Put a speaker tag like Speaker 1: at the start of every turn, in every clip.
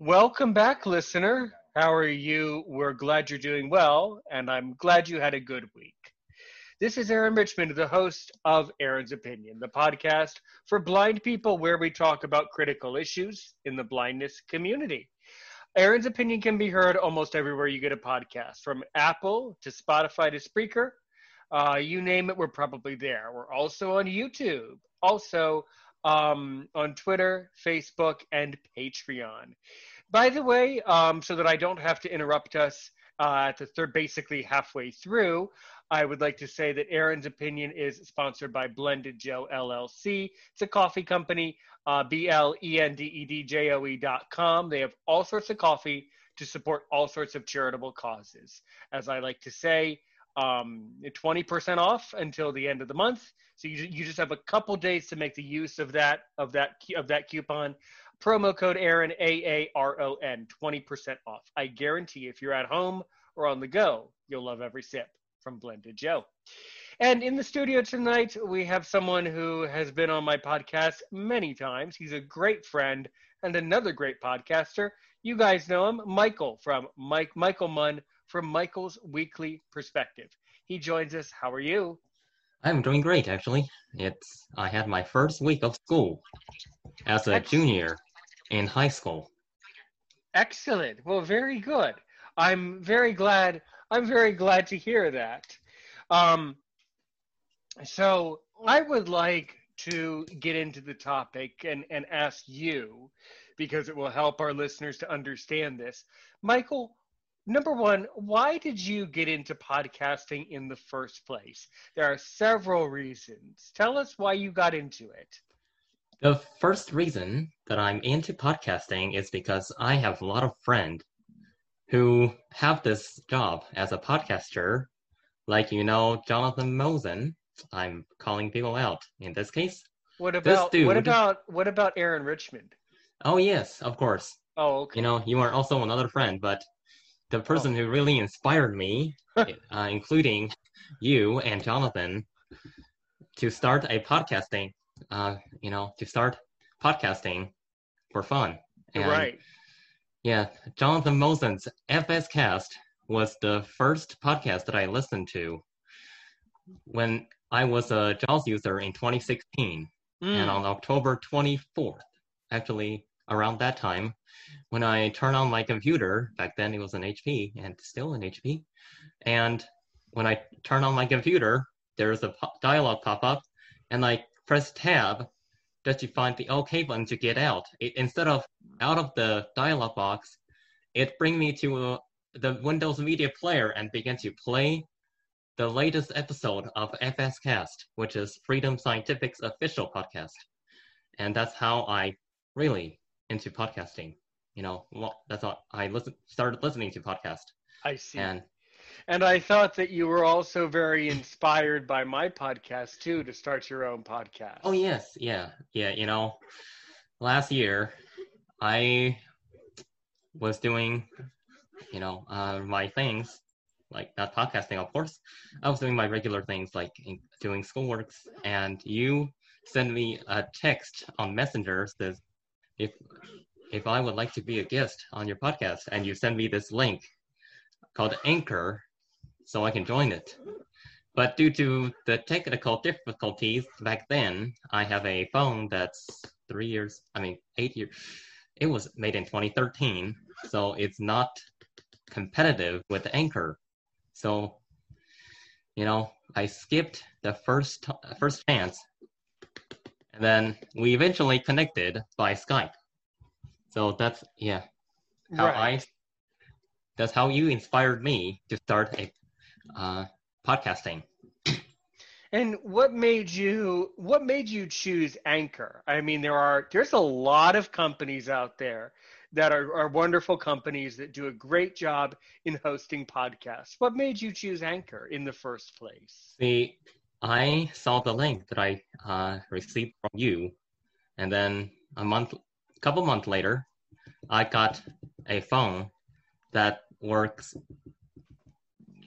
Speaker 1: Welcome back, listener. How are you? We're glad you're doing well, and I'm glad you had a good week. This is Aaron Richmond, the host of Aaron's Opinion, the podcast for blind people where we talk about critical issues in the blindness community. Aaron's Opinion can be heard almost everywhere you get a podcast, from Apple to Spotify to Spreaker. Uh, you name it, we're probably there. We're also on YouTube, also um, on Twitter, Facebook, and Patreon. By the way, um, so that I don't have to interrupt us uh, the third, basically halfway through, I would like to say that Aaron's Opinion is sponsored by Blended Joe LLC. It's a coffee company, uh, B L E N D E D J O E dot com. They have all sorts of coffee to support all sorts of charitable causes. As I like to say, um, 20% off until the end of the month. So you, you just have a couple days to make the use of that of that of that coupon. Promo code Aaron A A R O N, 20% off. I guarantee if you're at home or on the go, you'll love every sip from Blended Joe. And in the studio tonight, we have someone who has been on my podcast many times. He's a great friend and another great podcaster. You guys know him, Michael from Mike Michael Munn from Michael's Weekly Perspective. He joins us. How are you?
Speaker 2: I'm doing great, actually. It's I had my first week of school as a junior in high school.
Speaker 1: Excellent. Well, very good. I'm very glad. I'm very glad to hear that. Um, so I would like to get into the topic and, and ask you, because it will help our listeners to understand this. Michael, number one, why did you get into podcasting in the first place? There are several reasons. Tell us why you got into it.
Speaker 2: The first reason that I'm into podcasting is because I have a lot of friends who have this job as a podcaster. Like, you know, Jonathan Mosen. I'm calling people out in this case.
Speaker 1: What about dude, what about what about Aaron Richmond?
Speaker 2: Oh yes, of course.
Speaker 1: Oh, okay.
Speaker 2: You know, you are also another friend, but the person oh. who really inspired me, uh, including you and Jonathan, to start a podcasting, uh, you know, to start podcasting for fun.
Speaker 1: And, right.
Speaker 2: Yeah, Jonathan Mosen's FS Cast was the first podcast that I listened to when I was a JAWS user in 2016. Mm. And on October 24th, actually around that time, when I turn on my computer, back then it was an HP and still an HP, and when I turn on my computer, there's a dialog pop up, and I press tab just to find the OK button to get out. It, instead of out of the dialog box, it brings me to uh, the Windows Media Player and begin to play the latest episode of FS Cast, which is Freedom Scientific's official podcast. And that's how I really into podcasting. You know, well, that's how I listen started listening to podcast.
Speaker 1: I see.
Speaker 2: And
Speaker 1: and I thought that you were also very inspired by my podcast too to start your own podcast.
Speaker 2: Oh yes, yeah, yeah. You know, last year I was doing, you know, uh, my things like not podcasting, of course. I was doing my regular things like doing schoolworks, and you sent me a text on Messenger says if if I would like to be a guest on your podcast, and you send me this link called Anchor, so I can join it. But due to the technical difficulties back then, I have a phone that's three years, I mean, eight years. It was made in 2013, so it's not competitive with Anchor. So, you know, I skipped the first first chance, and then we eventually connected by Skype. So that's yeah, how right. I. That's how you inspired me to start a uh, podcasting.
Speaker 1: And what made you what made you choose Anchor? I mean, there are there's a lot of companies out there that are, are wonderful companies that do a great job in hosting podcasts. What made you choose Anchor in the first place?
Speaker 2: See, I saw the link that I uh, received from you, and then a month, a couple months later, I got a phone that works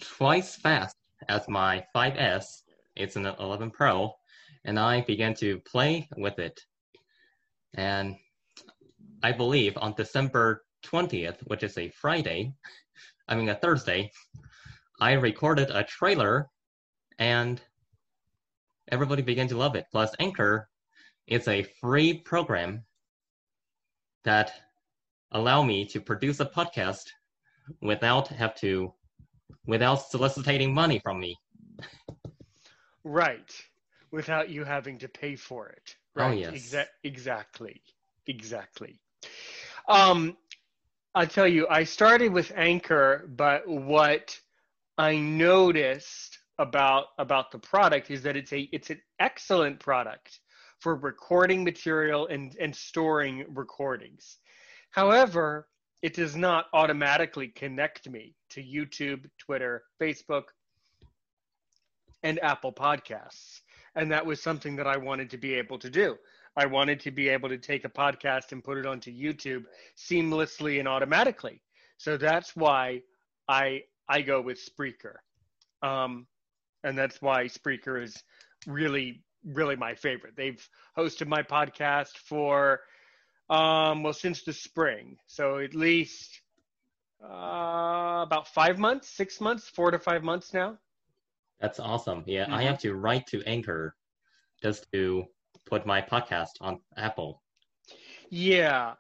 Speaker 2: twice fast as my 5S. It's an 11 Pro, and I began to play with it. And I believe on December 20th, which is a Friday, I mean a Thursday, I recorded a trailer and everybody began to love it. Plus, Anchor is a free program that allow me to produce a podcast without have to without soliciting money from me.
Speaker 1: Right. Without you having to pay for it.
Speaker 2: Oh,
Speaker 1: Right.
Speaker 2: yes.
Speaker 1: Exa- exactly. Exactly. Um, I'll tell you, I started with Anchor, but what I noticed about about the product is that it's a it's an excellent product for recording material and and storing recordings. However, it does not automatically connect me to YouTube, Twitter, Facebook, and Apple Podcasts. And that was something that I wanted to be able to do. I wanted to be able to take a podcast and put it onto YouTube seamlessly and automatically. So that's why I I go with Spreaker. Um, and that's why Spreaker is really really my favorite. They've hosted my podcast for um, well since the spring, so at least uh, about five months, six months, four to five months now.
Speaker 2: That's awesome. Yeah, I
Speaker 1: Mhm.
Speaker 2: have to write to Anchor just to put my podcast on Apple.
Speaker 1: Yeah,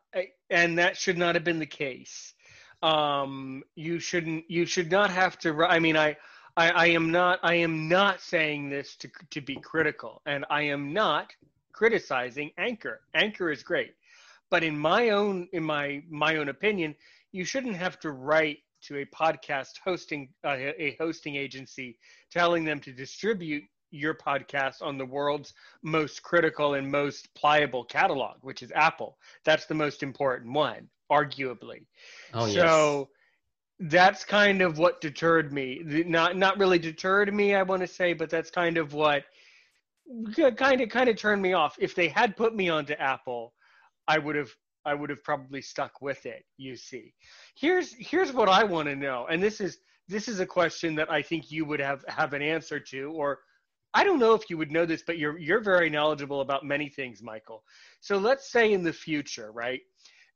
Speaker 1: and that should not have been the case. Um, you shouldn't. You should not have to. I mean, I, I, I am not. I am not saying this to to be critical, and I am not criticizing Anchor. Anchor is great, but in my own in my my own opinion, you shouldn't have to write to a podcast hosting uh, a hosting agency telling them to distribute your podcast on the world's most critical and most pliable catalog, which is Apple. That's the most important one, arguably.
Speaker 2: Oh yes.
Speaker 1: That's kind of what deterred me. Not not really deterred me, I want to say, but that's kind of what kind of kind of turned me off. If they had put me onto Apple, I would have I would have probably stuck with it. You see, here's here's what I want to know, and this is this is a question that I think you would have have an answer to, or I don't know if you would know this, but you're you're very knowledgeable about many things, Michael. So let's say in the future, right,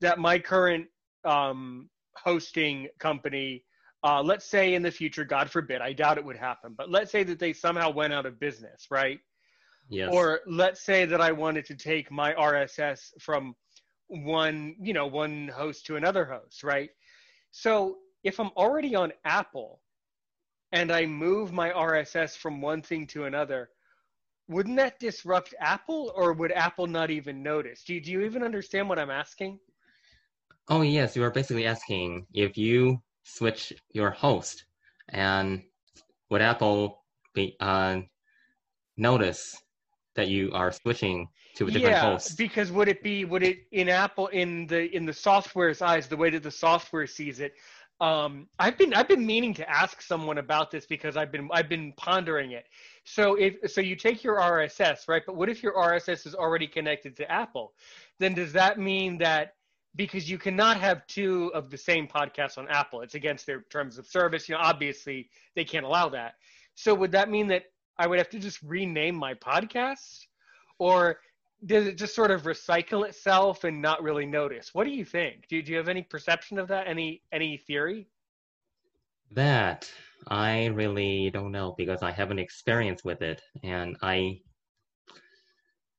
Speaker 1: that my current um, hosting company, uh, let's say in the future, God forbid, I doubt it would happen, but let's say that they somehow went out of business, right?
Speaker 2: yes.
Speaker 1: Or let's say that I wanted to take my RSS from one, you know, one host to another host, right? So if I'm already on Apple and I move my RSS from one thing to another, wouldn't that disrupt Apple or would Apple not even notice? Do you, do you even understand what I'm asking?
Speaker 2: Oh yes, you are basically asking if you switch your host, and would Apple be uh, notice that you are switching to a different
Speaker 1: yeah,
Speaker 2: host?
Speaker 1: because would it be would it in Apple in the in the software's eyes, the way that the software sees it? Um, I've been I've been meaning to ask someone about this because I've been I've been pondering it. So if so, you take your RSS right, but what if your RSS is already connected to Apple? Then does that mean that because you cannot have two of the same podcasts on Apple, it's against their terms of service. You know, obviously they can't allow that. So would that mean that I would have to just rename my podcast, or does it just sort of recycle itself and not really notice? What do you think? Do, do you have any perception of that? Any any theory?
Speaker 2: That I really don't know because I haven't experienced with it, and I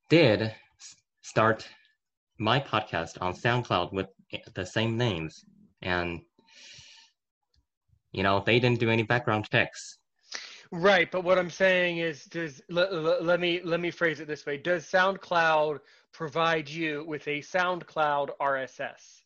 Speaker 2: did start my podcast on SoundCloud with the same names, and you know they didn't do any background checks.
Speaker 1: Right, but what I'm saying is, does let, let me let me phrase it this way: Does SoundCloud provide you with a SoundCloud RSS?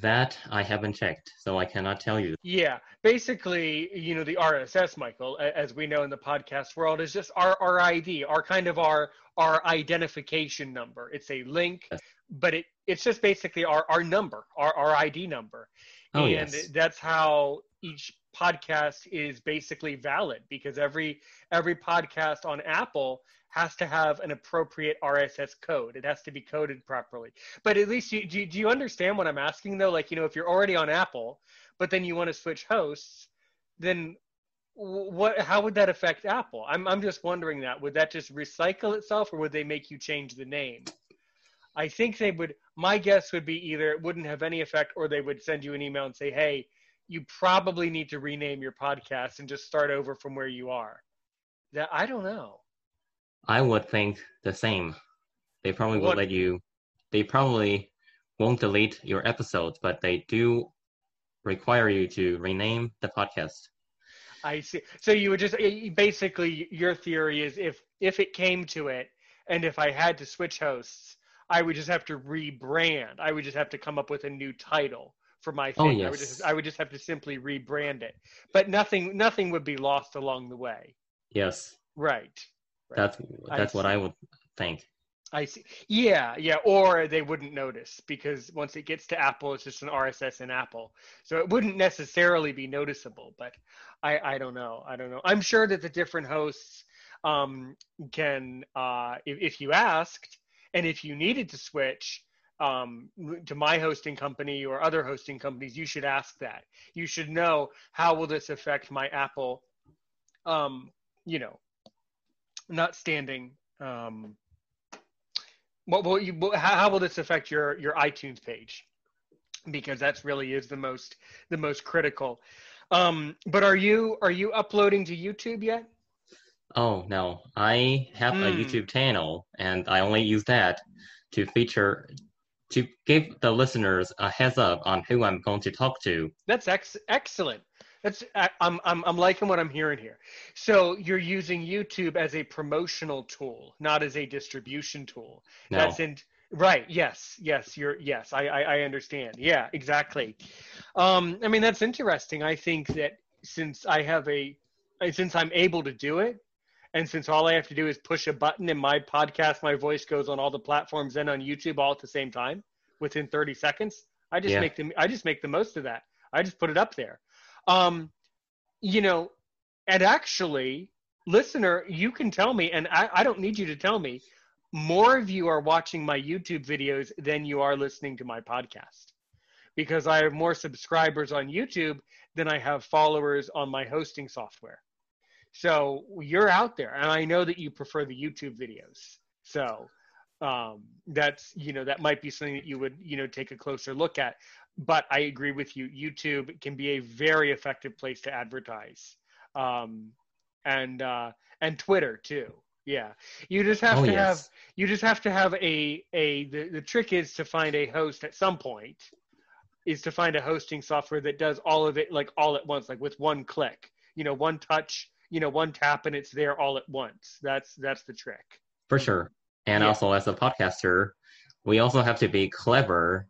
Speaker 2: That I haven't checked, so I cannot tell you.
Speaker 1: Yeah, basically, you know, the RSS, Michael, as we know in the podcast world, is just our, our ID, our kind of our our identification number. It's a link,
Speaker 2: Yes.
Speaker 1: but it it's just basically our our number, our our ID number,
Speaker 2: Oh,
Speaker 1: and
Speaker 2: yes.
Speaker 1: that's how each podcast is basically valid because every every podcast on Apple has to have an appropriate RSS code. It has to be coded properly. But at least you do, you- do you understand what I'm asking though? Like, you know, if you're already on Apple, but then you want to switch hosts, then what how would that affect Apple? I'm I'm just wondering that. Would that just recycle itself or would they make you change the name? I think they would my guess would be either it wouldn't have any effect or they would send you an email and say, "Hey, you probably need to rename your podcast and just start over from where you are." That I don't know.
Speaker 2: I would think the same. They probably
Speaker 1: What-
Speaker 2: let you. They probably won't delete your episodes, but they do require you to rename the podcast.
Speaker 1: I see. So you would just basically your theory is if if it came to it, and if I had to switch hosts, I would just have to rebrand. I would just have to come up with a new title for my
Speaker 2: Oh,
Speaker 1: thing. I would
Speaker 2: yes.
Speaker 1: just I would just have to simply rebrand it. But nothing nothing would be lost along the way.
Speaker 2: Yes,
Speaker 1: Right. Right.
Speaker 2: that's
Speaker 1: I
Speaker 2: that's what. I would think.
Speaker 1: I see. Yeah, yeah. Or they wouldn't notice because once it gets to Apple, it's just an RSS in Apple, so it wouldn't necessarily be noticeable. But I, I don't know. I don't know. I'm sure that the different hosts um, can, uh, if, if you asked, and if you needed to switch um, to my hosting company or other hosting companies, you should ask that. You should know how will this affect my Apple, um, you know, not standing. Um, what will you? How, will this affect your your iTunes page? Because that's really is the most the most critical. Um, but are you are you uploading to YouTube yet?
Speaker 2: Oh no, I have a
Speaker 1: Hmm.
Speaker 2: YouTube channel, and I only use that to feature to give the listeners a heads up on who I'm going to talk to.
Speaker 1: That's ex- excellent. That's I- I'm I'm I'm liking what I'm hearing here. So you're using YouTube as a promotional tool, not as a distribution tool.
Speaker 2: No,
Speaker 1: That's in right. Yes, yes. You're yes. I, I I understand. Yeah, exactly. Um, I mean that's interesting. I think that since I have a since I'm able to do it, and since all I have to do is push a button and my podcast, my voice goes on all the platforms and on YouTube all at the same time within 30 seconds. I just
Speaker 2: Yeah.
Speaker 1: make them. I just make the most of that. I just put it up there. Um, you know, and actually, listener, you can tell me, and I, I don't need you to tell me. More of you are watching my YouTube videos than you are listening to my podcast because I have more subscribers on YouTube than I have followers on my hosting software. So you're out there, and I know that you prefer the YouTube videos. So um, that's you know that might be something that you would you know take a closer look at. But I agree with you. YouTube can be a very effective place to advertise, um, and uh, and Twitter too. Yeah, you just have
Speaker 2: oh
Speaker 1: to have you just have to have a a the, the trick is to find a host at some point is to find a hosting software that does all of it like all at once like with one click you know one touch you know one tap and it's there all at once that's that's the trick
Speaker 2: for sure. And
Speaker 1: Yeah.
Speaker 2: also, as a podcaster, we also have to be clever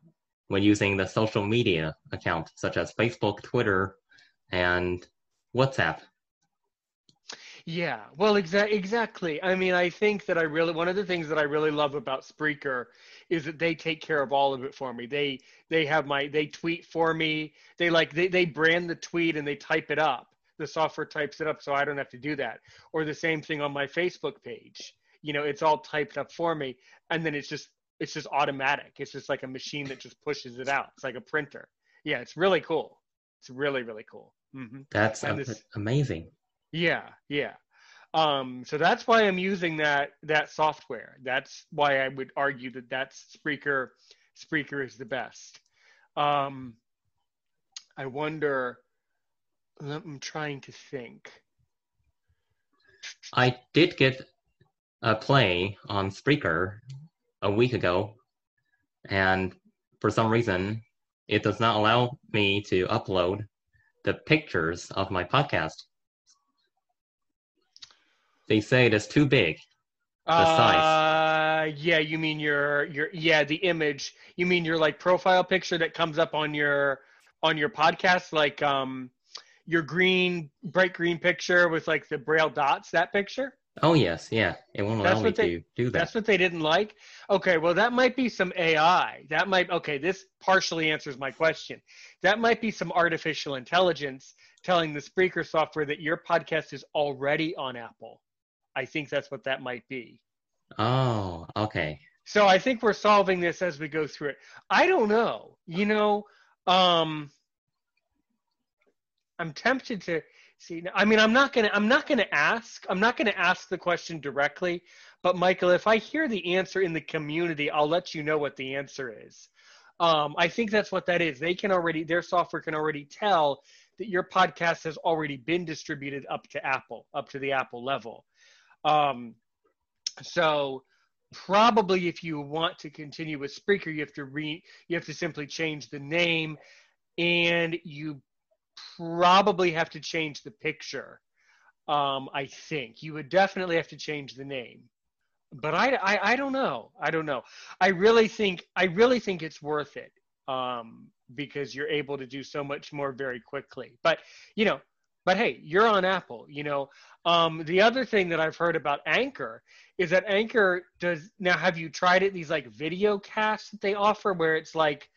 Speaker 2: when using the social media account, such as Facebook, Twitter, and WhatsApp.
Speaker 1: Yeah, well, exa- exactly. I mean, I think that I really one of the things that I really love about Spreaker is that they take care of all of it for me. They they have my they tweet for me. They like they they brand the tweet and they type it up. The software types it up so I don't have to do that. Or the same thing on my Facebook page. You know, it's all typed up for me and then it's just it's just automatic. It's just like a machine that just pushes it out. It's like a printer. Yeah, it's really cool. It's really really cool. hmm
Speaker 2: That's a-
Speaker 1: this-
Speaker 2: amazing.
Speaker 1: Yeah, yeah. Um, so that's why I'm using that that software. That's why I would argue that that's Spreaker. Spreaker is the best. Um, I wonder. I'm trying to think.
Speaker 2: I did get a play on Spreaker a week ago, and for some reason, it does not allow me to upload the pictures of my podcast. They say it is too big. The size.
Speaker 1: Uh, Uh, yeah, you mean your your yeah the image. You mean your like profile picture that comes up on your on your podcast, like um your green bright green picture with like the braille dots. That picture.
Speaker 2: Oh yes, yeah. It won't
Speaker 1: That's
Speaker 2: allow me
Speaker 1: they-
Speaker 2: to do that.
Speaker 1: That's what they didn't like. Okay, well that might be some AI. That might okay. This partially answers my question. That might be some artificial intelligence telling the Spreaker software that your podcast is already on Apple. I think that's what that might be.
Speaker 2: Oh, okay.
Speaker 1: So I think we're solving this as we go through it. I don't know. You know, um I'm tempted to see I mean I'm not going to I'm not going to ask. I'm not going to ask the question directly, but Michael, if I hear the answer in the community, I'll let you know what the answer is. Um, I think that's what that is. They can already their software can already tell that your podcast has already been distributed up to Apple, up to the Apple level. Um, so probably if you want to continue with Spreaker, you have to re you have to simply change the name, and you probably have to change the picture. Um, I think you would definitely have to change the name, but I, I I don't know. I don't know. I really think I really think it's worth it um, because you're able to do so much more very quickly. But you know, but hey, you're on Apple. You know, um, the other thing that I've heard about Anchor is that Anchor does now. Have you tried it? These like video casts that they offer, where it's like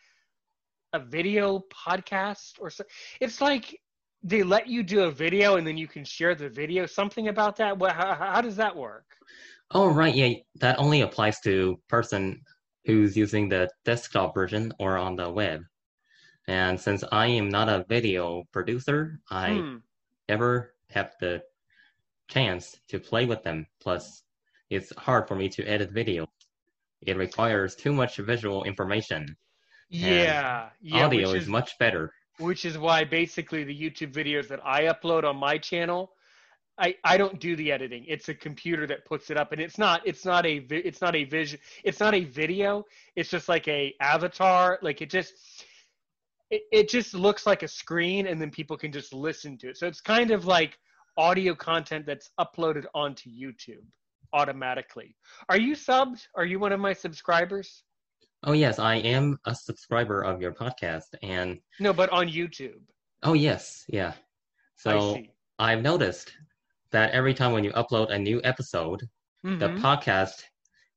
Speaker 1: a video podcast or so. It's like they let you do a video and then you can share the video. Something about that. What? How, how does that work?
Speaker 2: Oh right, yeah. That only applies to person who's using the desktop version or on the web. And since I am not a video producer, I
Speaker 1: Hmm.
Speaker 2: Never have the chance to play with them. Plus, it's hard for me to edit video. It requires too much visual information.
Speaker 1: Yeah, yeah.
Speaker 2: Audio
Speaker 1: which
Speaker 2: is much better.
Speaker 1: which is why basically the YouTube videos that I upload on my channel, I, I don't do the editing. It's a computer that puts it up, and it's not it's not a it's not a vision it's not a video. It's just like a avatar. Like it just it, it just looks like a screen, and then people can just listen to it. So it's kind of like audio content that's uploaded onto YouTube automatically. Are you subbed? Are you one of my subscribers?
Speaker 2: Oh yes, I am a subscriber of your podcast, and
Speaker 1: No, but on YouTube.
Speaker 2: oh yes, yeah. So. I've noticed that every time when you upload a new episode, the
Speaker 1: Mhm.
Speaker 2: podcast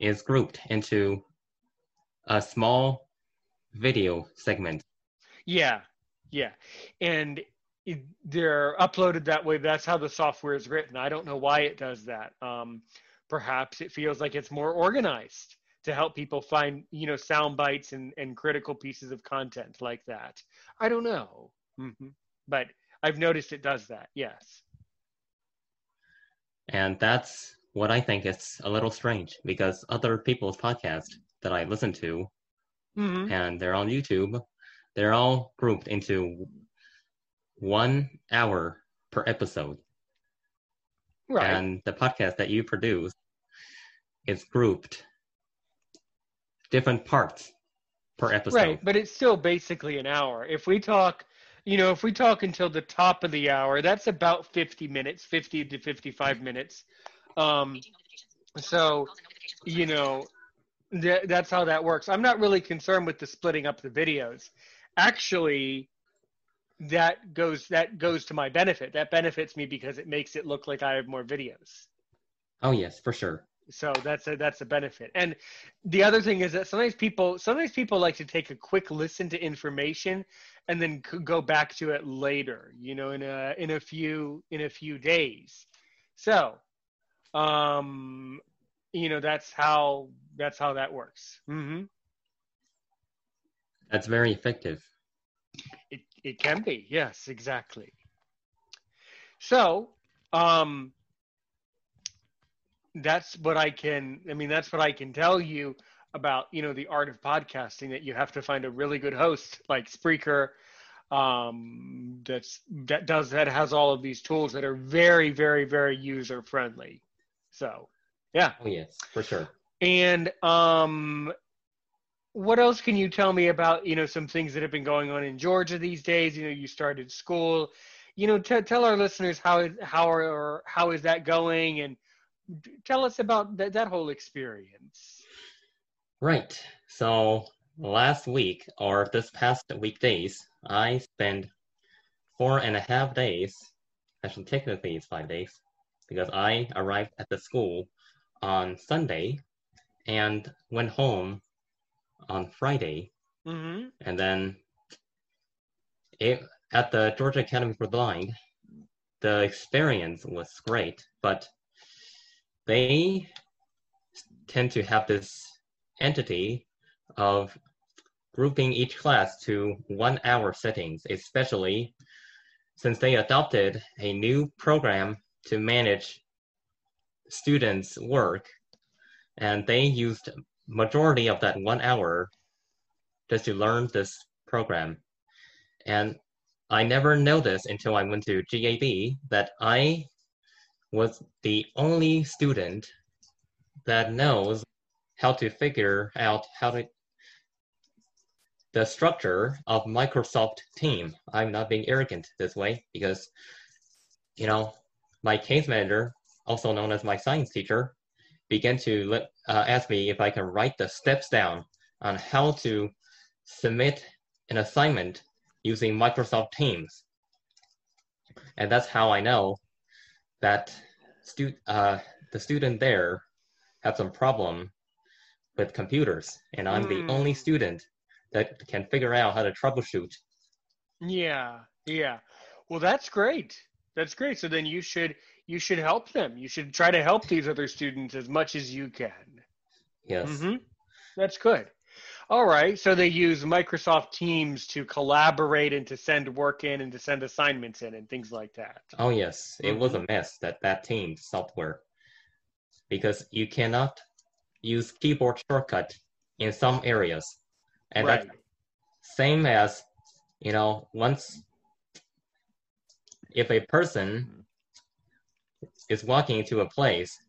Speaker 2: is grouped into a small video segment.
Speaker 1: Yeah, yeah, and it, they're uploaded that way. That's how the software is written. I don't know why it does that. Um, perhaps it feels like it's more organized to help people find, you know, sound bites and, and critical pieces of content like that. I don't know, hmm but I've noticed it does that. Yes.
Speaker 2: And that's what I think is a little strange because other people's podcasts that I listen to
Speaker 1: hmm
Speaker 2: and they're on YouTube, they're all grouped into one hour per episode.
Speaker 1: Right.
Speaker 2: And the podcast that you produce is grouped different parts per episode.
Speaker 1: Right, but it's still basically an hour. If we talk, you know, if we talk until the top of the hour, that's about 50 minutes, 50 to 55 minutes. Um, so, you know, th- that's how that works. I'm not really concerned with the splitting up the videos. Actually, that goes that goes to my benefit. That benefits me because it makes it look like I have more videos.
Speaker 2: Oh yes, for sure.
Speaker 1: so that's a that's a benefit. And the other thing is that sometimes people sometimes people like to take a quick listen to information and then go back to it later you know in a in a few in a few days. So um you know that's how that's how that works. Hmm
Speaker 2: That's very effective.
Speaker 1: It it can be, yes, exactly. So, um that's what I can I mean that's what I can tell you about, you know, the art of podcasting that you have to find a really good host like Spreaker um that's that does that has all of these tools that are very very very user friendly. So, yeah.
Speaker 2: Oh yes, for sure.
Speaker 1: And um, what else can you tell me about you know some things that have been going on in Georgia these days? You know, you started school. You know, t- tell our listeners how how are how is that going, and tell us about that that whole experience.
Speaker 2: Right. So last week or this past weekdays, I spent four and a half days. Actually, technically, it's five days because I arrived at the school on Sunday and went home on Friday.
Speaker 1: Mm-hmm.
Speaker 2: And then it, at the Georgia Academy for the Blind, the experience was great, but they tend to have this entity of grouping each class to one hour settings, especially since they adopted a new program to manage students' work and they used majority of that one hour just to learn this program. And I never noticed until I went to GAB that I was the only student that knows how to figure out how to the structure of Microsoft team. I'm not being arrogant this way because you know my case manager, also known as my science teacher, began to let, uh, ask me if I can write the steps down on how to submit an assignment using Microsoft Teams. And that's how I know that stu- uh, the student there had some problem with computers, and I'm mm. the only hmm. student that can figure out how to troubleshoot.
Speaker 1: Yeah, yeah. Well, that's great. That's great. So then you should you should help them. You should try to help these other students as much as you can.
Speaker 2: Yes.
Speaker 1: Mm-hmm. That's good. All right. So they use Microsoft Teams to collaborate and to send work in and to send assignments in and things like that.
Speaker 2: Oh, yes. It mm-hmm. was a mess, that, that Teams software. Because you cannot use keyboard shortcut in some areas. And right. that's same as, you know, once if a person is walking to a place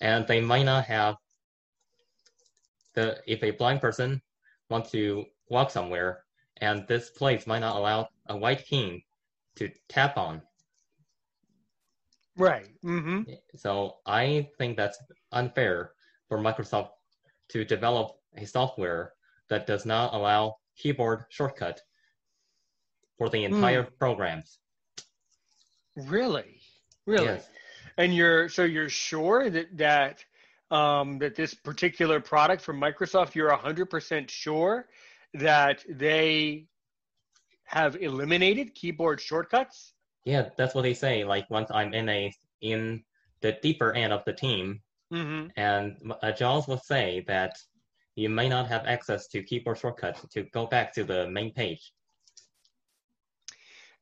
Speaker 2: and they might not have the if a blind person wants to walk somewhere and this place might not allow a white king to tap on
Speaker 1: right mm-hmm.
Speaker 2: so i think that's unfair for microsoft to develop a software that does not allow keyboard shortcut for the entire mm. programs
Speaker 1: really really yes and you're so you're sure that that um, that this particular product from Microsoft, you're 100% sure that they have eliminated keyboard shortcuts?
Speaker 2: Yeah, that's what they say. Like once I'm in a in the deeper end of the team, mm-hmm. and uh, Jaws will say that you may not have access to keyboard shortcuts to go back to the main page.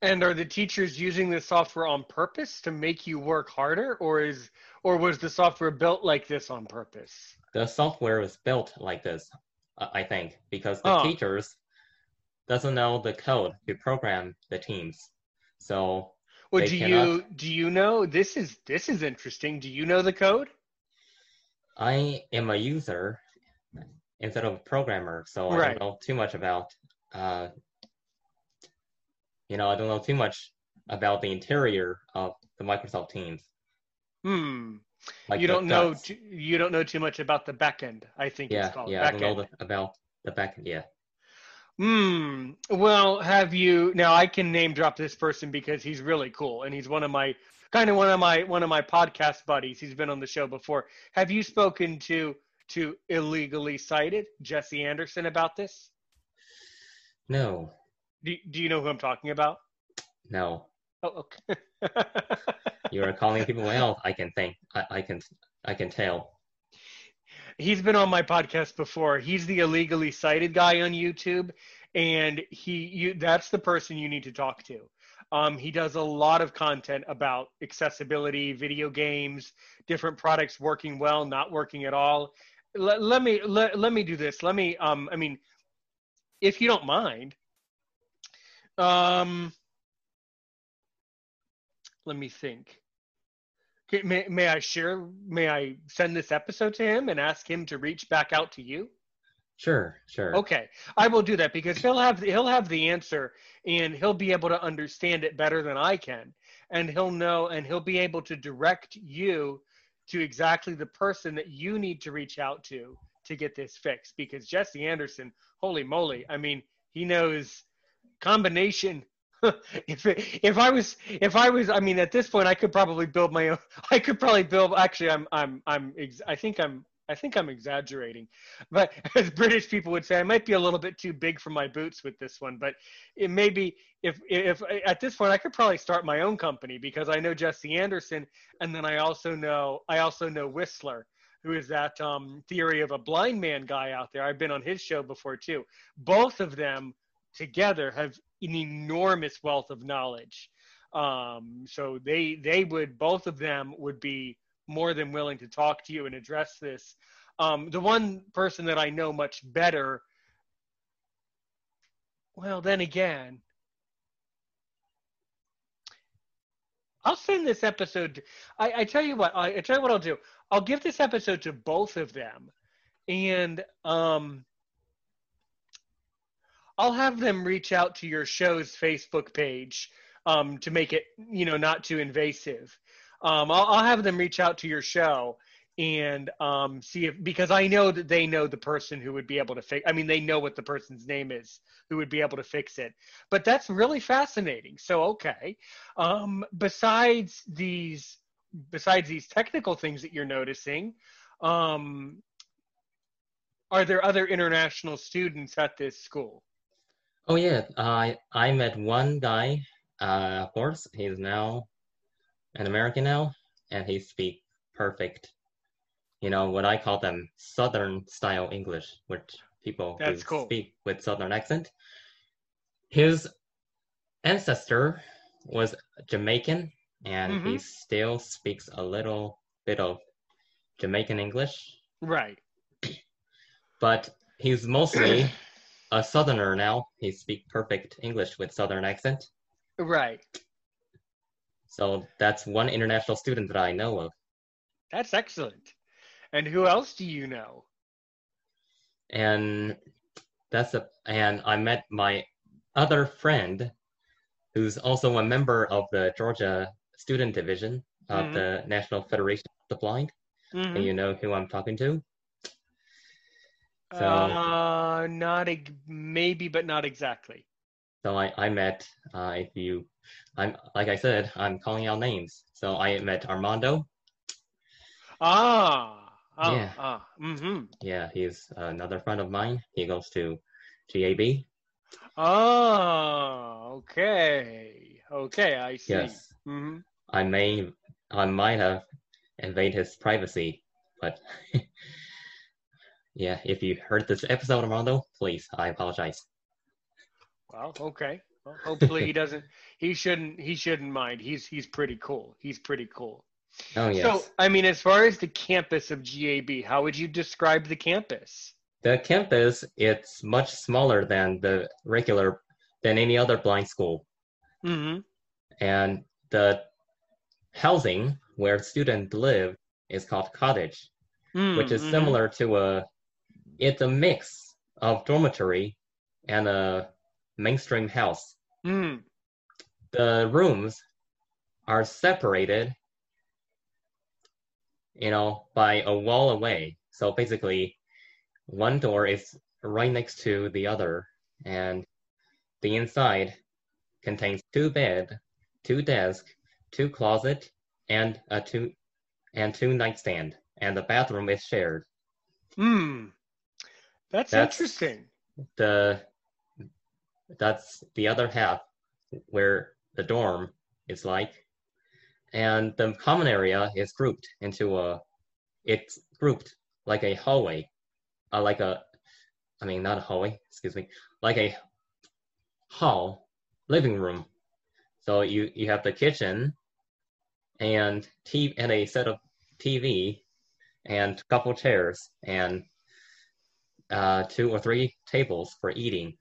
Speaker 1: And are the teachers using the software on purpose to make you work harder, or is or was the software built like this on purpose?
Speaker 2: The software was built like this, I think, because the oh. teachers doesn't know the code to program the teams. So
Speaker 1: well, do cannot... you do you know this is this is interesting? Do you know the code?
Speaker 2: I am a user instead of a programmer, so right. I don't know too much about uh, you know, I don't know too much about the interior of the Microsoft Teams.
Speaker 1: Hmm. Like you don't know. Too, you don't know too much about the backend. I think
Speaker 2: yeah,
Speaker 1: it's called.
Speaker 2: Yeah, I don't know the, about the backend. Yeah.
Speaker 1: Hmm. Well, have you now? I can name drop this person because he's really cool, and he's one of my kind of one of my one of my podcast buddies. He's been on the show before. Have you spoken to to illegally sighted Jesse Anderson about this?
Speaker 2: No.
Speaker 1: Do, do you know who I'm talking about?
Speaker 2: No.
Speaker 1: Oh, okay.
Speaker 2: you are calling people out. I can think. I, I can. I can tell.
Speaker 1: He's been on my podcast before. He's the illegally sighted guy on YouTube, and he. You. That's the person you need to talk to. Um, he does a lot of content about accessibility, video games, different products working well, not working at all. Let, let me let, let me do this. Let me. Um, I mean, if you don't mind, um, let me think. Okay, may, may I share? May I send this episode to him and ask him to reach back out to you?
Speaker 2: Sure, sure.
Speaker 1: Okay, I will do that because he'll have he'll have the answer and he'll be able to understand it better than I can, and he'll know and he'll be able to direct you to exactly the person that you need to reach out to to get this fixed because Jesse Anderson, holy moly, I mean, he knows combination. If if I was if I was I mean at this point I could probably build my own I could probably build actually I'm I'm I'm I think I'm I think I'm exaggerating but as British people would say I might be a little bit too big for my boots with this one but it may be if if at this point I could probably start my own company because I know Jesse Anderson and then I also know I also know Whistler who is that um, theory of a blind man guy out there. I've been on his show before too. Both of them together have an enormous wealth of knowledge. Um, so they they would both of them would be more than willing to talk to you and address this. Um, the one person that I know much better, well, then again, I'll send this episode. I, I, tell you what. I, I, tell you what I'll do. I'll give this episode to both of them, and um, I'll have them reach out to your show's Facebook page um, to make it, you know, not too invasive. Um, I'll, I'll, have them reach out to your show and um, see if because I know that they know the person who would be able to fix. I mean, they know what the person's name is who would be able to fix it. But that's really fascinating. So okay, um, besides these besides these technical things that you're noticing, um, are there other international students at this school?
Speaker 2: Oh yeah, I I met one guy. Uh, of course, he's now an American now, and he speaks perfect. You know what I call them Southern style English, which people
Speaker 1: That's cool.
Speaker 2: speak with Southern accent. His ancestor was Jamaican, and
Speaker 1: Mhm.
Speaker 2: he still speaks a little bit of Jamaican English,
Speaker 1: Right.
Speaker 2: but he's mostly a southerner now. He speaks perfect English with southern accent.
Speaker 1: Right.
Speaker 2: So that's one international student that I know of.
Speaker 1: That's excellent. And who else do you know?
Speaker 2: And that's a and I met my other friend who's also a member of the Georgia Student Division of
Speaker 1: Mhm.
Speaker 2: the National Federation of the Blind.
Speaker 1: Mhm.
Speaker 2: And you know who I'm talking to? So-
Speaker 1: uh, not ex- maybe, but not exactly.
Speaker 2: So I, I met uh, if you I'm like I said, I'm calling out names. So I met Armando.
Speaker 1: Ah, ah,
Speaker 2: Yeah.
Speaker 1: ah. Mm-hmm.
Speaker 2: Yeah, he's another friend of mine. He goes to GAB.
Speaker 1: Oh, okay, okay, I see.
Speaker 2: Yes.
Speaker 1: Mm-hmm.
Speaker 2: I may I might have invaded his privacy, but yeah, if you heard this episode, Armando, please, I apologize.
Speaker 1: Well, okay. Well, hopefully he doesn't. He shouldn't. He shouldn't mind. He's he's pretty cool. He's pretty cool.
Speaker 2: Oh yes.
Speaker 1: So, I mean, as far as the campus of GAB, how would you describe the campus?
Speaker 2: the campus it's much smaller than the regular than any other blind school.
Speaker 1: Mm-hmm.
Speaker 2: And the housing where students live is called cottage, which is
Speaker 1: Mhm.
Speaker 2: similar to a it's a mix of dormitory and a mainstream house.
Speaker 1: Mm.
Speaker 2: the rooms are separated you know by a wall away so basically one door is right next to the other and the inside contains two bed two desk two closet and a two and two nightstand and the bathroom is shared
Speaker 1: Mm. That's,
Speaker 2: That's-
Speaker 1: interesting.
Speaker 2: the that's the other half where the dorm is like and the common area is grouped into a it's grouped like a hallway uh, like a i mean not a hallway excuse me like a hall living room so you you have the kitchen and t and a set of tv and a couple chairs and uh, two or three tables for eating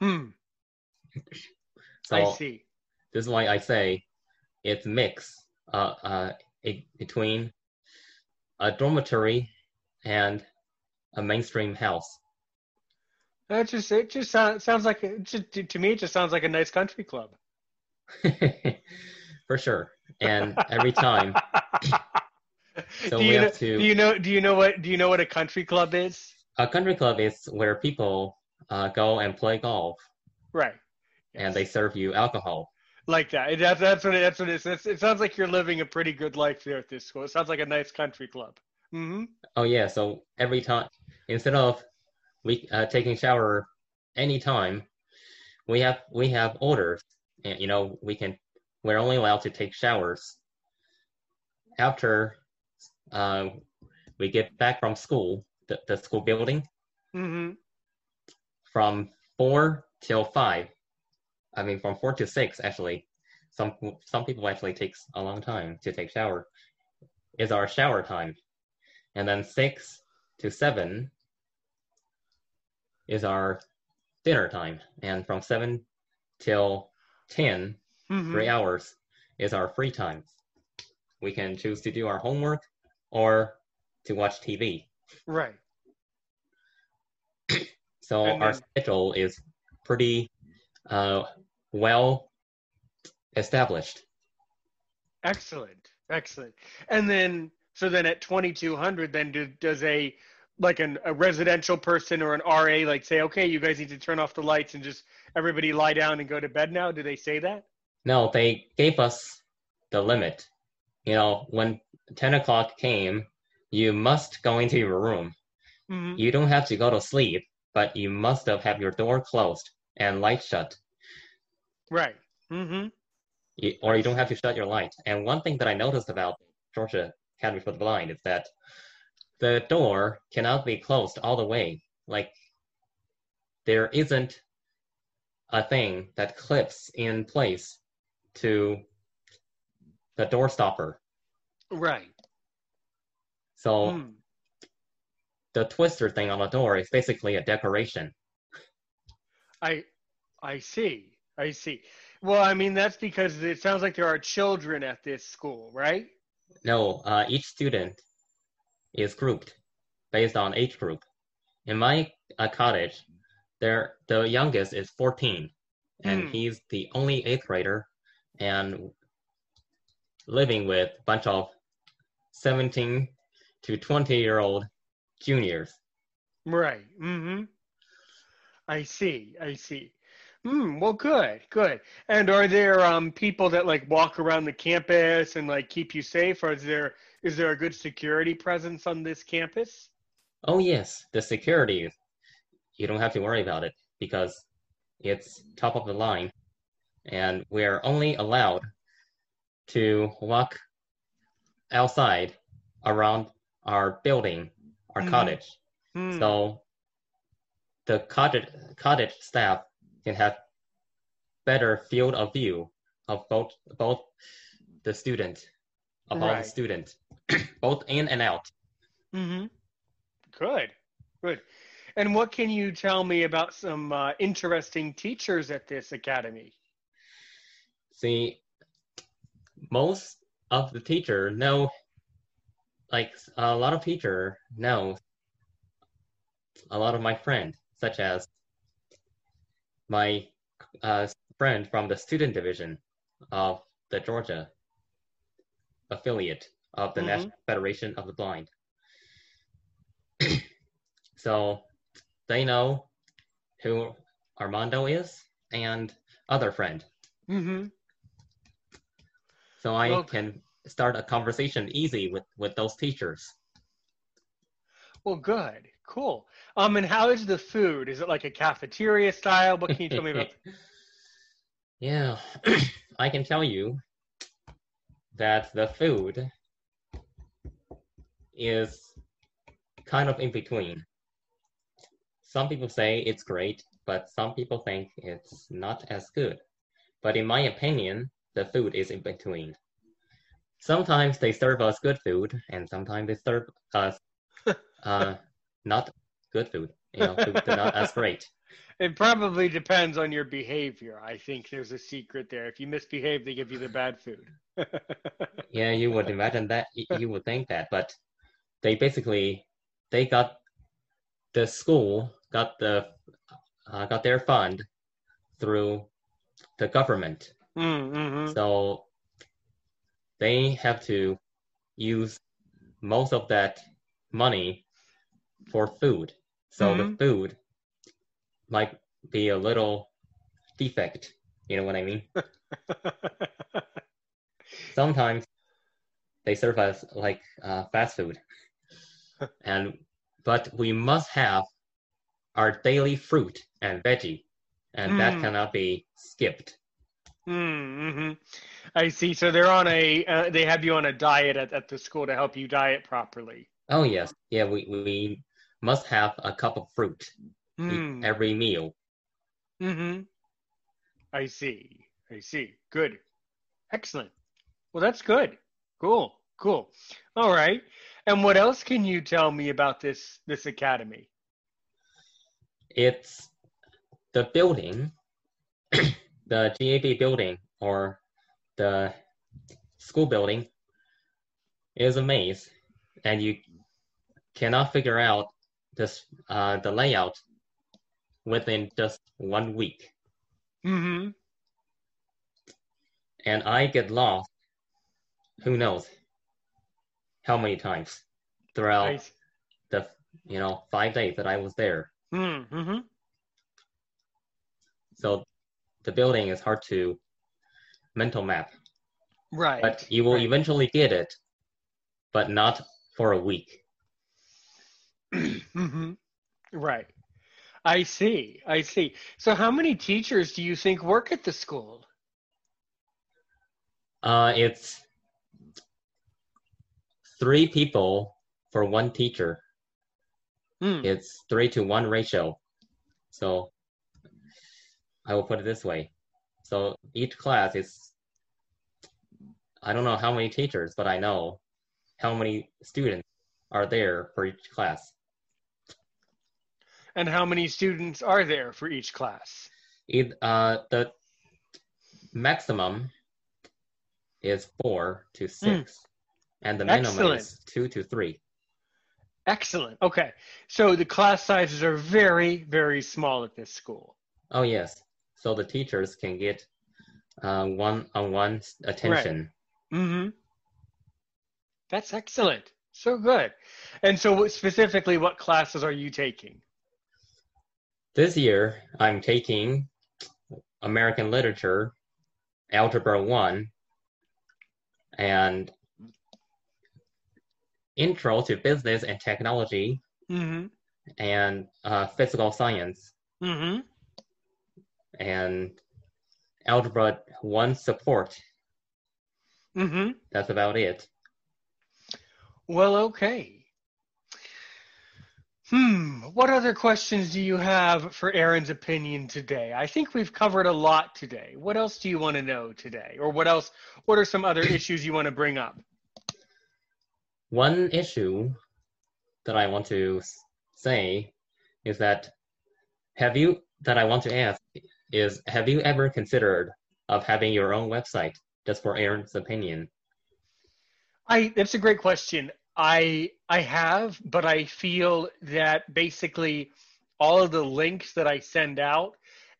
Speaker 1: Hmm.
Speaker 2: so
Speaker 1: I see.
Speaker 2: this is why I say it's mix uh, uh, it, between a dormitory and a mainstream house.
Speaker 1: That just it just sounds sounds like just, to me it just sounds like a nice country club.
Speaker 2: For sure. And every time, so
Speaker 1: do
Speaker 2: we
Speaker 1: you
Speaker 2: have
Speaker 1: know,
Speaker 2: to.
Speaker 1: do you know do you know what do you know what a country club is?
Speaker 2: A country club is where people uh, go and play golf,
Speaker 1: Right.
Speaker 2: and they serve you alcohol.
Speaker 1: like that. That's that's what it, that's what it is. It's, it sounds like you're living a pretty good life there at this school. It sounds like a nice country club. hmm
Speaker 2: Oh yeah, so every time instead of we uh, taking shower anytime, we have we have orders, and you know we can we're only allowed to take showers after uh, we get back from school, the, the school building,
Speaker 1: hmm
Speaker 2: from four till five. I mean, from four to six actually. Some some people actually takes a long time to take shower. Is our shower time, and then six to seven is our dinner time, and from seven till 10,
Speaker 1: hmm
Speaker 2: three hours is our free time. We can choose to do our homework or to watch TV.
Speaker 1: Right.
Speaker 2: So
Speaker 1: And
Speaker 2: our schedule is pretty uh, well established.
Speaker 1: Excellent. Excellent. And then, so then at 2200, then do, does a like an, a residential person or an RA like say, okay, you guys need to turn off the lights and just everybody lie down and go to bed now? Do they say that?
Speaker 2: No, they gave us the limit. You know, when 10 o'clock came, you must go into your room.
Speaker 1: hmm
Speaker 2: You don't have to go to sleep, but you must have, have your door closed and light shut.
Speaker 1: Right. Mm-hmm.
Speaker 2: You, or you don't have to shut your light. And one thing that I noticed about Georgia Academy for the Blind is that the door cannot be closed all the way. Like there isn't a thing that clips in place to the door stopper.
Speaker 1: Right.
Speaker 2: So
Speaker 1: Mm.
Speaker 2: The twister thing on the door is basically a decoration.
Speaker 1: I I see. I see. Well, I mean that's because it sounds like there are children at this school, right?
Speaker 2: No, uh, each student is grouped based on age group. In my uh, cottage, there the youngest is 14, and
Speaker 1: Hmm.
Speaker 2: he's the only eighth grader, and living with a bunch of 17 to 20 year old juniors.
Speaker 1: Right. Mm-hmm. I see. I see. Hmm. Well, good. Good. And are there um people that like walk around the campus and like keep you safe, or is there is there a good security presence on this campus?
Speaker 2: Oh yes, the security. You don't have to worry about it because it's top of the line, and we're only allowed to walk outside around our building, our
Speaker 1: Mhm.
Speaker 2: cottage.
Speaker 1: Hmm.
Speaker 2: So the cottage cottage staff can have better field of view of both both the student of all the student, both in and out.
Speaker 1: Mm-hmm. Good, good. And what can you tell me about some uh, interesting teachers at this academy?
Speaker 2: See, most of the teacher know, like a lot of teacher know a lot of my friend, such as my uh, friend from the student division of the Georgia affiliate of the
Speaker 1: Mhm.
Speaker 2: National Federation of the Blind. so they know who Armando is and other friend.
Speaker 1: Mm-hmm.
Speaker 2: So I
Speaker 1: Well-
Speaker 2: can start a conversation easy with with those teachers.
Speaker 1: Well, good, cool. Um, and how is the food? Is it like a cafeteria style? What can you tell me about?
Speaker 2: yeah, I can tell you that the food is kind of in between. Some people say it's great, but some people think it's not as good. But in my opinion, the food is in between. Sometimes they serve us good food, and sometimes they serve us uh, not good food. You know, food not as great.
Speaker 1: It probably depends on your behavior. I think there's a secret there. If you misbehave, they give you the bad food.
Speaker 2: Yeah, you would imagine that. You would think that, but they basically they got the school got the uh, got their fund through the government,
Speaker 1: mm-hmm.
Speaker 2: so they have to use most of that money for food. So
Speaker 1: Mhm.
Speaker 2: the food might be a little defect. You know what I mean? Sometimes they serve us like uh, fast food, and but we must have our daily fruit and veggie, and that
Speaker 1: Mm.
Speaker 2: cannot be skipped.
Speaker 1: Mm-hmm. I see. So they're on a uh, they have you on a diet at, at the school to help you diet properly.
Speaker 2: Oh yes, yeah, we we must have a cup of fruit
Speaker 1: Mm.
Speaker 2: every meal.
Speaker 1: Mm-hmm. I see. I see. Good. Excellent. Well, that's good. Cool. Cool. All right. And what else can you tell me about this this academy?
Speaker 2: It's the building, the GAB building or the school building is a maze, and you cannot figure out this uh, the layout within just one week.
Speaker 1: Mm-hmm.
Speaker 2: And I get lost. Who knows how many times throughout the you know five days that I was there.
Speaker 1: mm-hmm.
Speaker 2: So the building is hard to mental map,
Speaker 1: Right.
Speaker 2: but you will
Speaker 1: right.
Speaker 2: eventually get it, but not for a week.
Speaker 1: hmm Right. I see. I see. So, how many teachers do you think work at the school?
Speaker 2: Uh, it's three people for one teacher.
Speaker 1: Hmm.
Speaker 2: It's three to one ratio. So I will put it this way. So each class is, I don't know how many teachers, but I know how many students are there for each class.
Speaker 1: And how many students are there for each class?
Speaker 2: It, uh, the maximum is four to six, and the minimum
Speaker 1: Excellent.
Speaker 2: is two to three.
Speaker 1: Excellent. Okay. So, the class sizes are very, very small at this school.
Speaker 2: Oh yes, so the teachers can get uh, one-on-one attention.
Speaker 1: Mm-hmm. That's excellent. So good. And so, specifically, what classes are you taking?
Speaker 2: This year, I'm taking American Literature, Algebra 1, and Intro to Business and Technology,
Speaker 1: Mm-hmm.
Speaker 2: and uh, Physical Science,
Speaker 1: Mm-hmm.
Speaker 2: And Algebra 1 Support.
Speaker 1: Mm-hmm.
Speaker 2: That's about it.
Speaker 1: Well, okay. Hmm. What other questions do you have for Aaron's opinion today? I think we've covered a lot today. What else do you want to know today? Or what else? What are some other issues you want to bring up?
Speaker 2: One issue that I want to say is that have you that I want to ask is have you ever considered of having your own website just for Aaron's opinion?
Speaker 1: I that's a great question. I I have, but I feel that basically all of the links that I send out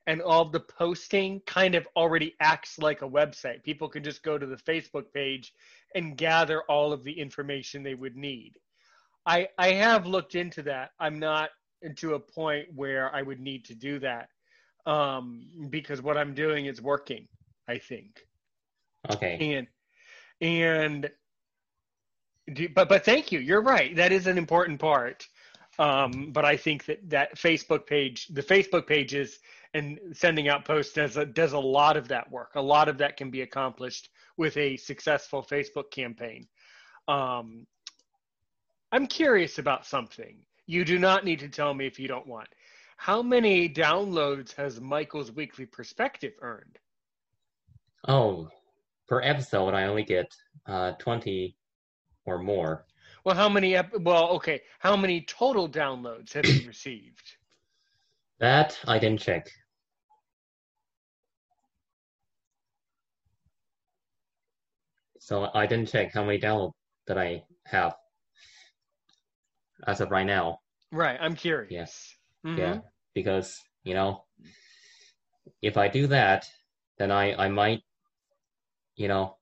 Speaker 1: and all the posting kind of already acts like a website. People can just go to the Facebook page and gather all of the information they would need. I I have looked into that. I'm not to a point where I would need to do that um, because what I'm doing is working. I think.
Speaker 2: Okay.
Speaker 1: and and do, but but thank you. You're right. That is an important part. Um, but i think that that facebook page the facebook pages and sending out posts does a, does a lot of that work. A lot of that can be accomplished with a successful facebook campaign. Um, i'm curious about something. You do not need to tell me if you don't want how many downloads has michael's weekly perspective earned
Speaker 2: Oh, per episode I only get uh 20 or more.
Speaker 1: Well, how many? ep- Well, okay. How many total downloads have you received?
Speaker 2: That I didn't check. So I didn't check how many downloads that I have as of right now.
Speaker 1: Right. I'm curious. Mhm.
Speaker 2: Yeah, because you know, if I do that, then I I might, you know,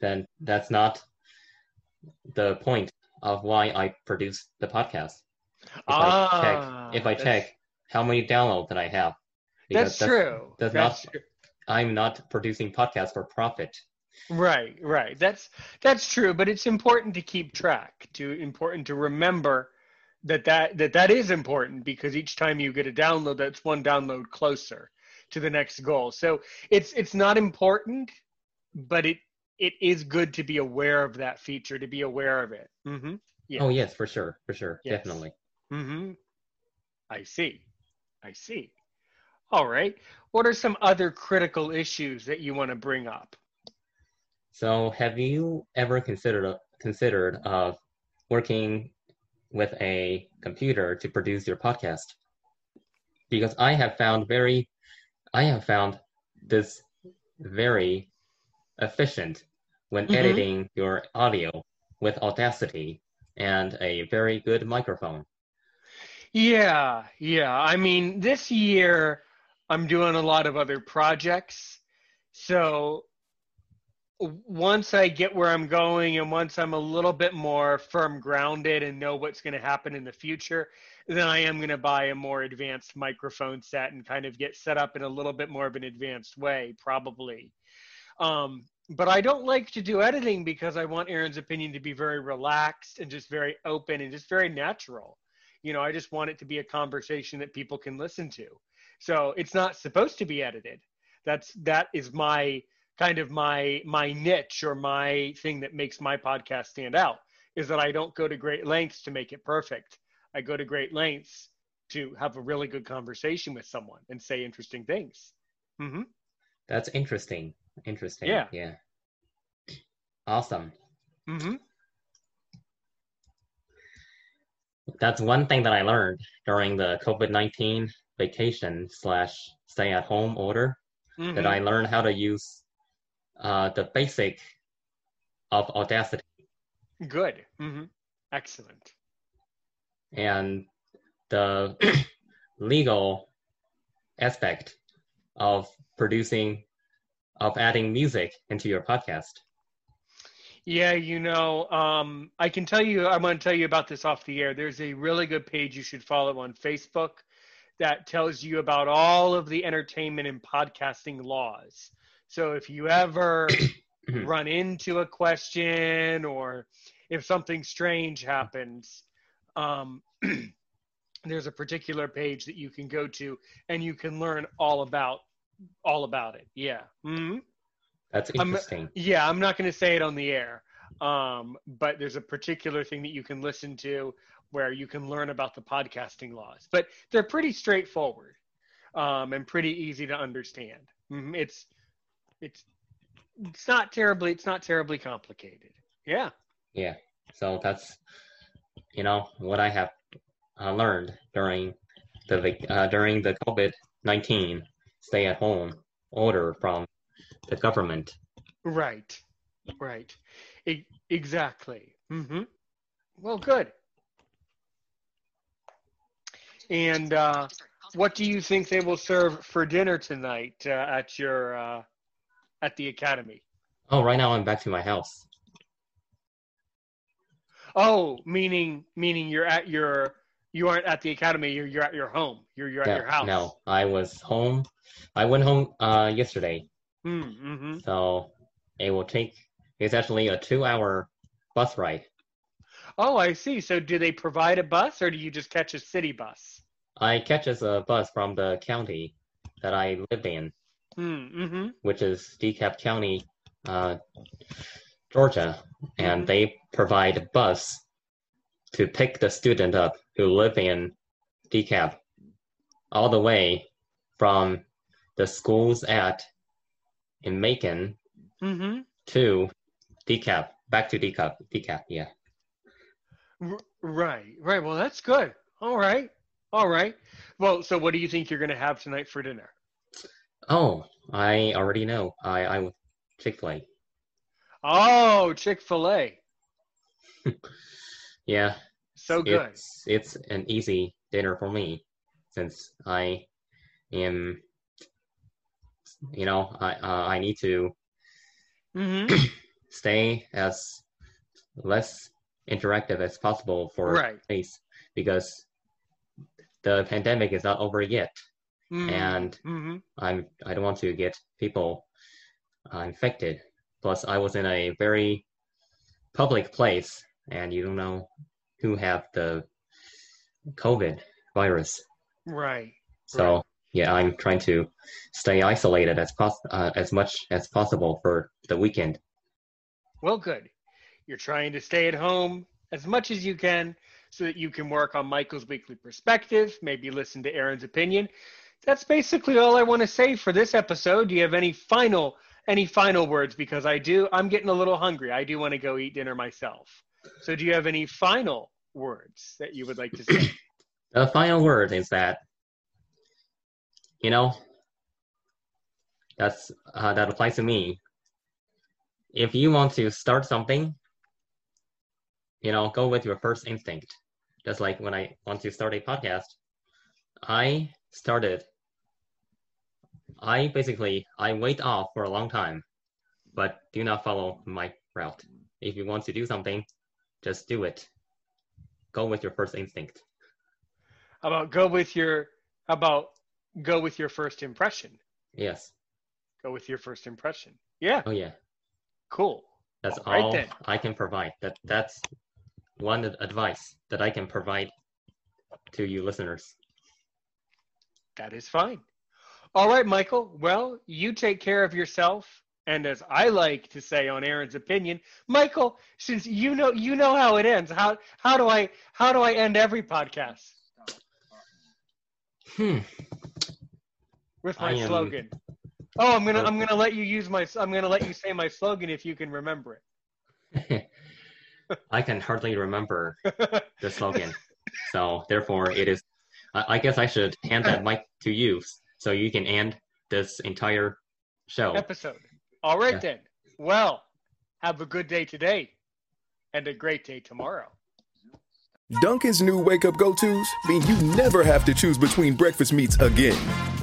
Speaker 2: then that's not the point of why I produce the podcast. if I
Speaker 1: Ah,
Speaker 2: check if I check how many downloads that I have.
Speaker 1: That's true.
Speaker 2: does
Speaker 1: That's
Speaker 2: not-
Speaker 1: true.
Speaker 2: I'm not producing podcasts for profit.
Speaker 1: Right, right. That's that's true, but it's important to keep track. To important to remember that that that that is important because each time you get a download, that's one download closer to the next goal. So it's it's not important, but it it is good to be aware of that feature, to be aware of it. Mm-hmm. Yeah.
Speaker 2: Oh yes, for sure, for sure,
Speaker 1: Yes.
Speaker 2: definitely.
Speaker 1: Mm-hmm. I see. I see. All right. What are some other critical issues that you want to bring up?
Speaker 2: So, have you ever considered considered uh, working with a computer to produce your podcast? Because I have found very, I have found this very efficient when
Speaker 1: Mhm.
Speaker 2: editing your audio with Audacity and a very good microphone.
Speaker 1: Yeah, yeah. I mean, this year I'm doing a lot of other projects. So once I get where I'm going and once I'm a little bit more firm grounded and know what's going to happen in the future, then I am going to buy a more advanced microphone set and kind of get set up in a little bit more of an advanced way, probably. Um, but I don't like to do editing because I want Aaron's opinion to be very relaxed and just very open and just very natural. You know i just want it to be a conversation that people can listen to. So it's not supposed to be edited. That's that is my kind of my my niche or my thing that makes my podcast stand out is that i don't go to great lengths to make it perfect i go to great lengths to have a really good conversation with someone and say interesting things hmm
Speaker 2: That's interesting. Interesting.
Speaker 1: Yeah.
Speaker 2: Yeah. Awesome.
Speaker 1: hmm
Speaker 2: That's one thing that I learned during the COVID 19 vacation slash stay at home order
Speaker 1: Mm-hmm.
Speaker 2: that I learned how to use uh, the basic of Audacity
Speaker 1: good hmm excellent
Speaker 2: and the legal aspect of producing, of adding music into your podcast.
Speaker 1: Yeah, you know, um, I can tell you, I'm going to tell you about this off the air. There's a really good page you should follow on Facebook that tells you about all of the entertainment and podcasting laws. So if you ever run into a question or if something strange happens, um, there's a particular page that you can go to and you can learn all about all about it. Yeah. hmm
Speaker 2: That's
Speaker 1: I'm-
Speaker 2: interesting.
Speaker 1: yeah, I'm not going to say it on the air, um, but there's a particular thing that you can listen to where you can learn about the podcasting laws. But they're pretty straightforward um, and pretty easy to understand. Mhm, It's it's it's not terribly it's not terribly complicated. Yeah.
Speaker 2: Yeah. So that's, you know, what I have uh, learned during the uh, during the COVID nineteen stay at home order from the government.
Speaker 1: Right. Right. E- exactly. hmm Well, good. And uh, what do you think they will serve for dinner tonight uh, at your uh, at the academy?
Speaker 2: Oh, right now I'm back to my house.
Speaker 1: Oh, meaning meaning you're at your you aren't at the academy. You're you're at your home. You're you're at
Speaker 2: No,
Speaker 1: your house.
Speaker 2: no, I was home. I went home uh, yesterday,
Speaker 1: Mm-hmm.
Speaker 2: so it will take. It's actually a two-hour bus ride.
Speaker 1: Oh, I see. So do they provide a bus, or do you just catch a city bus?
Speaker 2: I catches a bus from the county that I live in,
Speaker 1: Mm-hmm.
Speaker 2: which is DeKalb County, uh, Georgia, and
Speaker 1: Mhm.
Speaker 2: they provide a bus to pick the student up who live in DeKalb, all the way from the schools at in Macon
Speaker 1: Mm-hmm.
Speaker 2: to DeKalb, back to DeKalb, DeKalb, yeah.
Speaker 1: R- Right, right. Well, that's good. All right, all right. Well, so what do you think you're going to have tonight for dinner?
Speaker 2: Oh, I already know. I I Chick Fil A.
Speaker 1: Oh, Chick Fil A.
Speaker 2: Yeah,
Speaker 1: So good.
Speaker 2: It's it's an easy dinner for me since I am, you know, I uh, I need to
Speaker 1: Mm-hmm.
Speaker 2: stay as less interactive as possible for
Speaker 1: Right.
Speaker 2: space because the pandemic is not over yet,
Speaker 1: Mhm.
Speaker 2: and
Speaker 1: Mhm.
Speaker 2: I'm I don't want to get people uh, infected. Plus, I was in a very public place, and you don't know who have the COVID virus.
Speaker 1: right.
Speaker 2: So
Speaker 1: Right.
Speaker 2: yeah, I'm trying to stay isolated as pos- uh, as much as possible for the weekend.
Speaker 1: Well, good. You're trying to stay at home as much as you can so that you can work on Michael's weekly perspective, maybe listen to Aaron's opinion. That's basically all I want to say for this episode. Do you have any final any final words because I do I'm getting a little hungry. I do want to go eat dinner myself. So do you have any final words that you would like to say?
Speaker 2: The final word is that you know that's uh, that applies to me. If you want to start something, you know, go with your first instinct. Just like when I want to start a podcast, I started. I basically I wait off for a long time, but do not follow my route. If you want to do something, just do it. Go with your first instinct.
Speaker 1: About go with your about go with your first impression?
Speaker 2: Yes.
Speaker 1: Go with your first impression. Yeah,
Speaker 2: Oh yeah.
Speaker 1: cool.
Speaker 2: That's
Speaker 1: all then.
Speaker 2: I can provide. That that's one advice that I can provide to you listeners.
Speaker 1: That is fine. All right, Michael. Well, you take care of yourself. And as I like to say on Aaron's opinion, Michael, since you know you know how it ends, how how do I how do I end every podcast
Speaker 2: Hmm.
Speaker 1: with my
Speaker 2: am-
Speaker 1: slogan? Oh, I'm gonna I'm gonna let you use my I'm gonna let you say my slogan if you can remember it.
Speaker 2: I can hardly remember the slogan, so therefore it is. I, I guess I should hand that mic to you so you can end this entire show.
Speaker 1: Episode. All right
Speaker 2: Yeah.
Speaker 1: then. Well, have a good day today, and a great day tomorrow.
Speaker 3: Dunkin's new wake up go tos mean you never have to choose between breakfast meats again.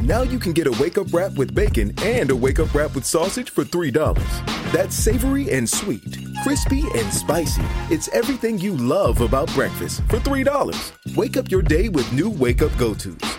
Speaker 3: Now you can get a wake up wrap with bacon and a wake up wrap with sausage for $3. That's savory and sweet, crispy and spicy. It's everything you love about breakfast for $3. Wake up your day with new wake up go tos.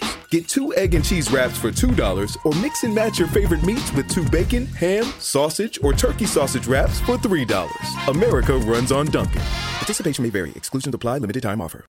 Speaker 3: Get two egg and cheese wraps for $2 or mix and match your favorite meats with two bacon, ham, sausage, or turkey sausage wraps for $3. America runs on Dunkin'. Participation may vary. Exclusions apply. Limited time offer.